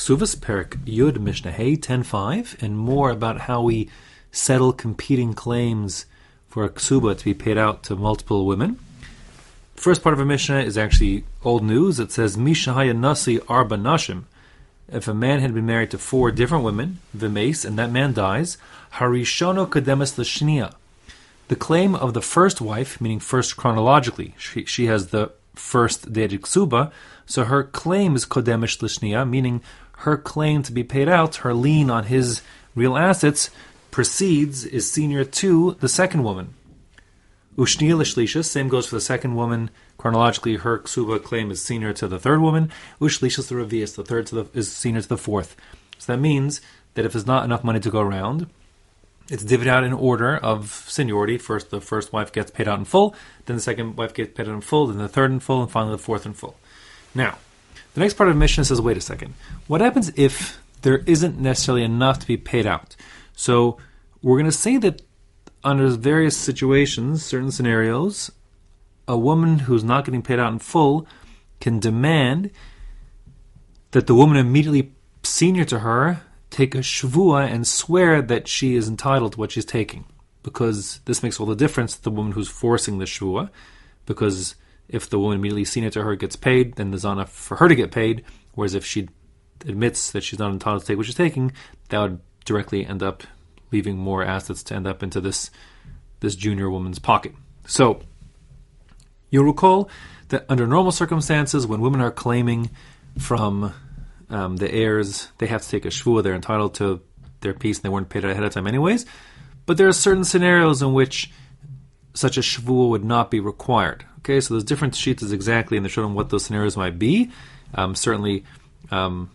Ksuvas, Perik Yud Mishnah Hey 10.5, and more about how we settle competing claims for a ksuba to be paid out to multiple women. First part of a Mishnah is actually old news. It says, Mishahaya Nasi Arba Nashim. If a man had been married to four different women, Vimes, and that man dies, Harishono Kademas Lashnia. The claim of the first wife, meaning first chronologically, she, she has the first dated ksuba, so her claim is Kodemish Lashnia, meaning her claim to be paid out, her lien on his real assets, precedes, is senior to the second woman. Ushnia Lishlishas, same goes for the second woman. Chronologically, her ksuba claim is senior to the third woman. Ushlishas the Ravias, the third the, is senior to the fourth. So that means that if there's not enough money to go around, it's divvied out in order of seniority. First, the first wife gets paid out in full, then the second wife gets paid out in full, then the third in full, and finally the fourth in full. Now, the next part of the Mishnah says, wait a second. What happens if there isn't necessarily enough to be paid out? So we're going to say that under various situations, certain scenarios, a woman who's not getting paid out in full can demand that the woman immediately senior to her take a shvua and swear that she is entitled to what she's taking. Because this makes all the difference to the woman who's forcing the shvua. Because if the woman immediately senior to her gets paid, then there's not enough for her to get paid. Whereas if she admits that she's not entitled to take what she's taking, that would directly end up leaving more assets to end up into this this junior woman's pocket. So you'll recall that under normal circumstances, when women are claiming from um, the heirs, they have to take a shvua. They're entitled to their piece, and they weren't paid ahead of time, anyways. But there are certain scenarios in which such a shvua would not be required. Okay, so there's different sheets is exactly, and they're showing what those scenarios might be. Um, certainly, um,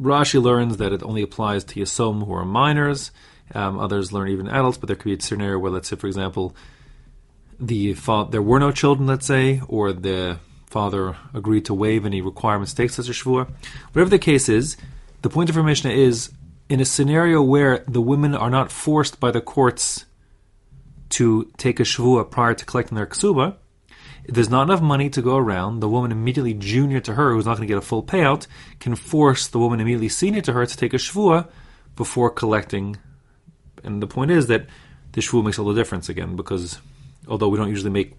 Rashi learns that it only applies to Yasom who are minors. Um, others learn even adults, but there could be a scenario where, let's say, for example, the fa- there were no children, let's say, or the father agreed to waive any requirements take such a shvua. Whatever the case is, the point of our Mishnah is in a scenario where the women are not forced by the courts to take a shvua prior to collecting their ksuba, if there's not enough money to go around, the woman immediately junior to her, who's not going to get a full payout, can force the woman immediately senior to her to take a shvua before collecting. And the point is that the shvua makes all the difference again, because although we don't usually make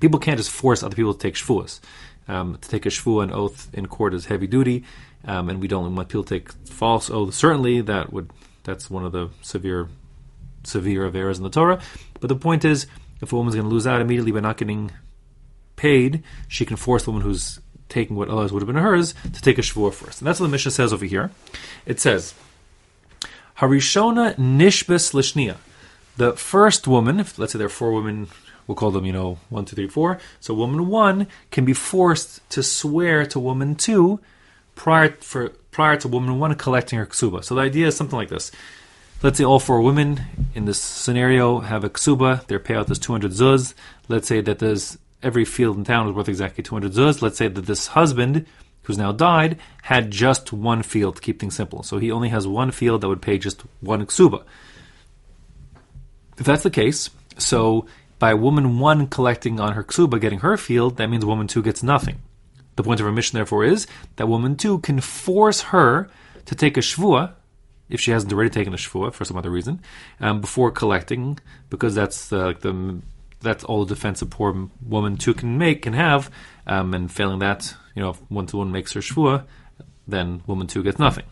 people can't just force other people to take shvuas. Um, to take a shvua, an oath in court is heavy duty, um, and we don't want people to take false oaths. Certainly, that would that's one of the severe severe of errors in the Torah. But the point is, if a woman's going to lose out immediately by not getting paid, she can force the woman who's taking what otherwise would have been hers to take a shvua first. And that's what the Mishnah says over here. It says, Harishona nishbis lishnia. The first woman, if, let's say there are four women, we'll call them, you know, one, two, three, four. So woman one can be forced to swear to woman two prior for prior to woman one collecting her ksuba. So the idea is something like this. Let's say all four women in this scenario have a ksuba. Their payout is 200 zuz. Let's say that there's every field in town is worth exactly 200 zuz. Let's say that this husband, who's now died, had just one field to keep things simple. So he only has one field that would pay just one ksuba. If that's the case, so by woman one collecting on her ksuba, getting her field, that means woman two gets nothing. The point of our Mishnah, therefore, is that woman two can force her to take a shvua, if she hasn't already taken a shvua for some other reason, um, before collecting, because that's uh, the that's all the defense a poor woman two can make can have, um, and failing that, you know, if one to one makes her shvua, then woman two gets nothing.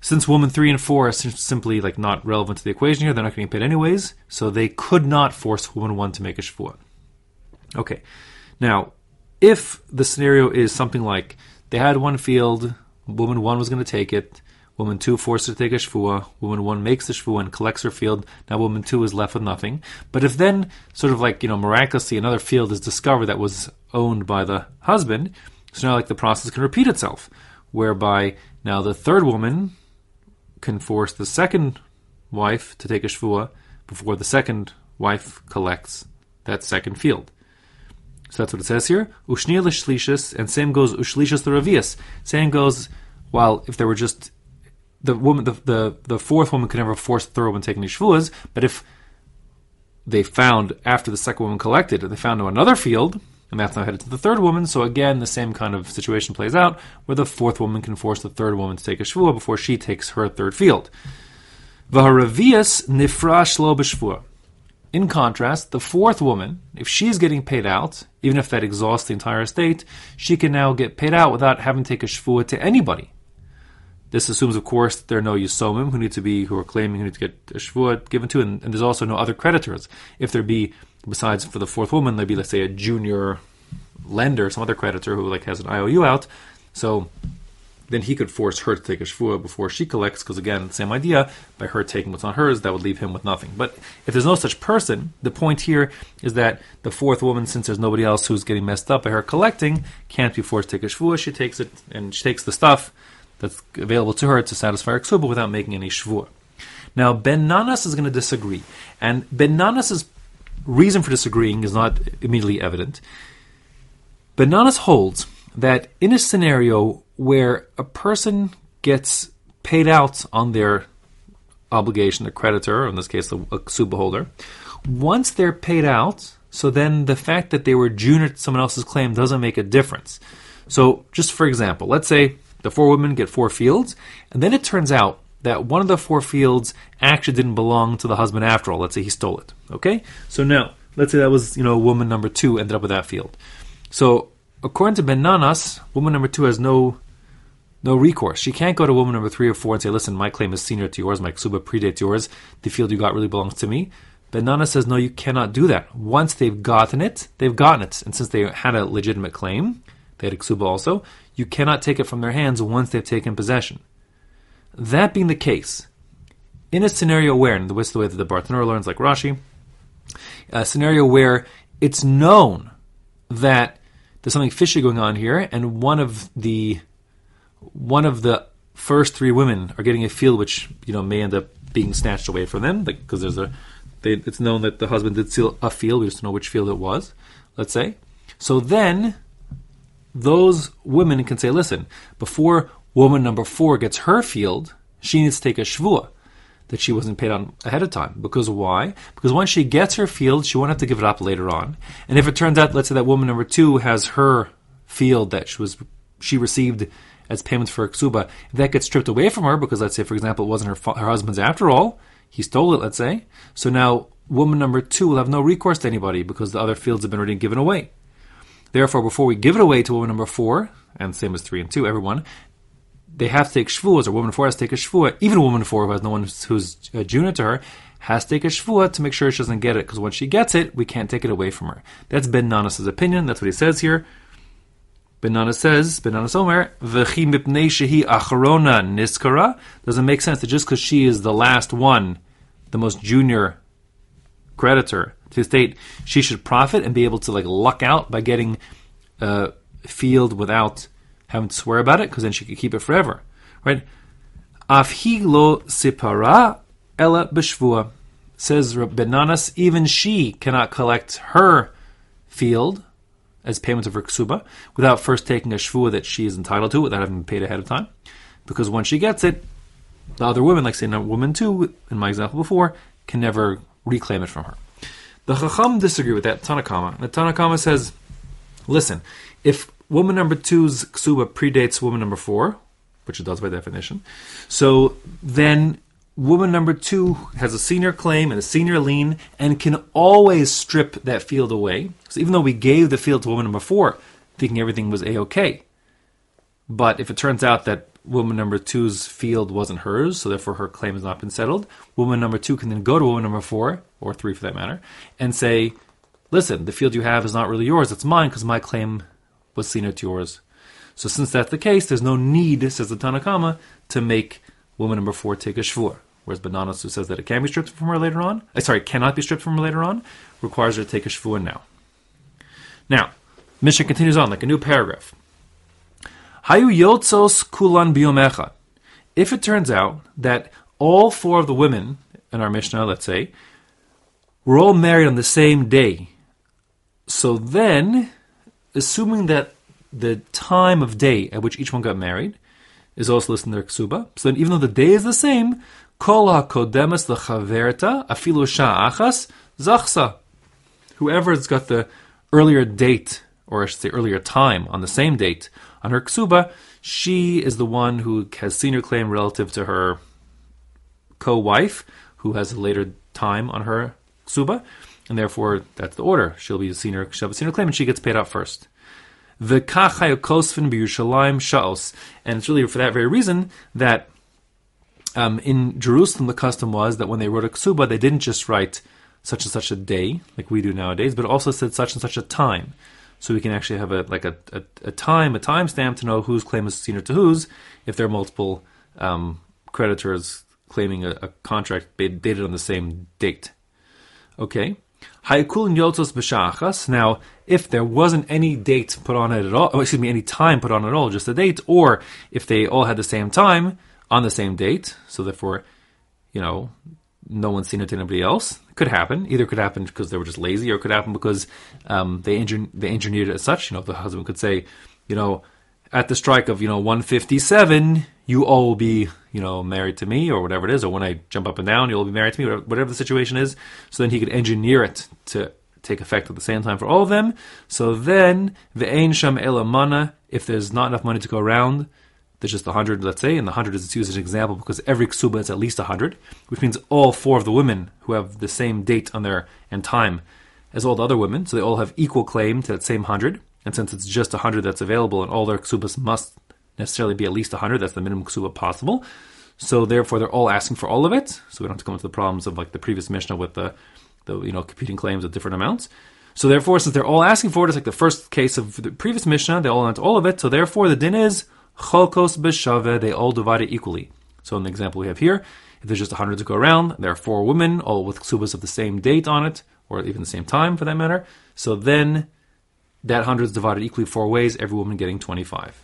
Since woman three and four are simply like not relevant to the equation here, they're not getting paid anyways, so they could not force woman one to make a shvua. Okay, now if the scenario is something like they had one field, woman one was going to take it, Woman two forced to take a shvua. Woman one makes the shvua and collects her field. Now woman two is left with nothing. But if then, sort of like you know, miraculously another field is discovered that was owned by the husband, so now like the process can repeat itself, whereby now the third woman can force the second wife to take a shvua before the second wife collects that second field. So that's what it says here. Ushnia l'shlishis, and same goes ushlishis the ravias. Same goes, while if there were just the woman, the, the, the fourth woman could never force the third woman taking the shvuas, but if they found after the second woman collected, they found another field, and that's now headed to the third woman. So again, the same kind of situation plays out, where the fourth woman can force the third woman to take a shvua before she takes her third field. Lo b'shvua. In contrast, the fourth woman, if she's getting paid out, even if that exhausts the entire estate, she can now get paid out without having to take a shvua to anybody. This assumes, of course, that there are no yisomim who need to be who are claiming who need to get a shvua given to, and, and there's also no other creditors. If there be, besides for the fourth woman, there'd be, let's say, a junior lender, some other creditor who like has an IOU out. So then he could force her to take a shvua before she collects, because again, same idea, by her taking what's on hers, that would leave him with nothing. But if there's no such person, the point here is that the fourth woman, since there's nobody else who's getting messed up by her collecting, can't be forced to take a shvua. She takes it, and she takes the stuff that's available to her to satisfy her ksuba without making any shvur. Now, Ben Nanas is going to disagree, and Ben Nanas's reason for disagreeing is not immediately evident. Ben Nanas holds that in a scenario where a person gets paid out on their obligation, the creditor, or in this case, the ksuba holder, once they're paid out, so then the fact that they were junior to someone else's claim doesn't make a difference. So, just for example, let's say the four women get four fields, and then it turns out that one of the four fields actually didn't belong to the husband after all. Let's say he stole it. Okay? So now, let's say that was, you know, woman number two ended up with that field. So, according to Ben Nanas, woman number two has no no recourse. She can't go to woman number three or four and say, listen, my claim is senior to yours, my ksuba predates yours, the field you got really belongs to me. Ben Nanas says, no, you cannot do that. Once they've gotten it, they've gotten it. And since they had a legitimate claim, they had a ksuba also, you cannot take it from their hands once they've taken possession. That being the case, in a scenario where, and this is the way that the Bartanura learns like Rashi, a scenario where it's known that there's something fishy going on here, and one of the one of the first three women are getting a field which you know may end up being snatched away from them because there's a they, it's known that the husband did steal a field. We just don't know which field it was. Let's say. So then, those women can say, "Listen, before woman number four gets her field, she needs to take a shvua that she wasn't paid on ahead of time. Because why? Because once she gets her field, she won't have to give it up later on. And if it turns out, let's say that woman number two has her field that she was she received as payments for ksuba, if that gets stripped away from her, because let's say, for example, it wasn't her, her husband's after all, he stole it, let's say. So now woman number two will have no recourse to anybody because the other fields have been already given away. Therefore, before we give it away to woman number four, and same as three and two, everyone, they have to take shvuas, or woman four has to take a shvua. Even woman four who has no one who's, who's uh, junior to her has to take a shvua to make sure she doesn't get it, because once she gets it, we can't take it away from her. That's Ben Nanas' opinion. That's what he says here. Ben says, Ben Nanas Omer, V'chi mipnei shehi niskara. Doesn't make sense that just because she is the last one, the most junior creditor to state, she should profit and be able to like luck out by getting a field without having to swear about it, because then she could keep it forever, right? Afhi lo sipara ella b'shvua. Says Ben Nanas, even she cannot collect her field as payment of her ksuba without first taking a shvua that she is entitled to without having paid ahead of time. Because once she gets it, the other women, like say a woman too, in my example before, can never reclaim it from her. The Chacham disagree with that Tanakama. The Tanakama says, listen, if woman number two's ksuba predates woman number four, which it does by definition, so then woman number two has a senior claim and a senior lien and can always strip that field away. So even though we gave the field to woman number four, thinking everything was a okay, but if it turns out that woman number two's field wasn't hers, so therefore her claim has not been settled, woman number two can then go to woman number four, or three for that matter, and say, listen, the field you have is not really yours, it's mine because my claim was senior to yours. So since that's the case, there's no need, says the Tanakama, to make woman number four take a shvur. Whereas Ben Nanas, who says that it can be stripped from her later on, uh, sorry, cannot be stripped from her later on, requires her to take a shvua now. Now, Mishnah continues on like a new paragraph. Hayu yotzos kulan biomecha. If it turns out that all four of the women in our Mishnah, let's say, were all married on the same day, so then, assuming that the time of day at which each one got married is also listed in their ksuba, so then even though the day is the same, Kol hakodemes lechaverta afilu sha'achas zachsa. Whoever has got the earlier date or I should say earlier time, on the same date on her ksuba, she is the one who has senior claim relative to her co-wife, who has a later time on her ksuba, and therefore that's the order. She'll be a senior, she'll have a senior claim, and she gets paid out first. And it's really for that very reason that um, in Jerusalem the custom was that when they wrote a ksuba, they didn't just write such and such a day like we do nowadays, but also said such and such a time. So we can actually have a like a, a, a time, a timestamp to know whose claim is senior to whose if there are multiple um, creditors claiming a, a contract dated on the same date. Okay. Now, if there wasn't any date put on it at all, oh, excuse me, any time put on it at all, just a date, or if they all had the same time on the same date, so therefore, you know, no one's seen it to anybody else. It could happen. Either could happen because they were just lazy, or it could happen because um, they, engin- they engineered it as such. You know, the husband could say, you know, at the strike of you know 157, you all will be you know married to me, or whatever it is, or when I jump up and down, you'll be married to me, whatever the situation is. So then he could engineer it to take effect at the same time for all of them. So then the ein sham elamana, if there's not enough money to go around, there's just 100, let's say, and the 100 is used as an example because every ksuba is at least 100, which means all four of the women who have the same date on their and time as all the other women, so they all have equal claim to that same 100. And since it's just 100 that's available and all their ksubas must necessarily be at least 100, that's the minimum ksuba possible. So therefore, they're all asking for all of it. So we don't have to come into the problems of like the previous Mishnah with the, the you know competing claims of different amounts. So therefore, since they're all asking for it, it's like the first case of the previous Mishnah. They all want all of it. So therefore, the din is cholkos b'shave. They all divide it equally. So in the example we have here, if there's just 100 to go around, there are four women, all with ksubas of the same date on it, or even the same time for that matter. So then that 100 is divided equally four ways, every woman getting 25.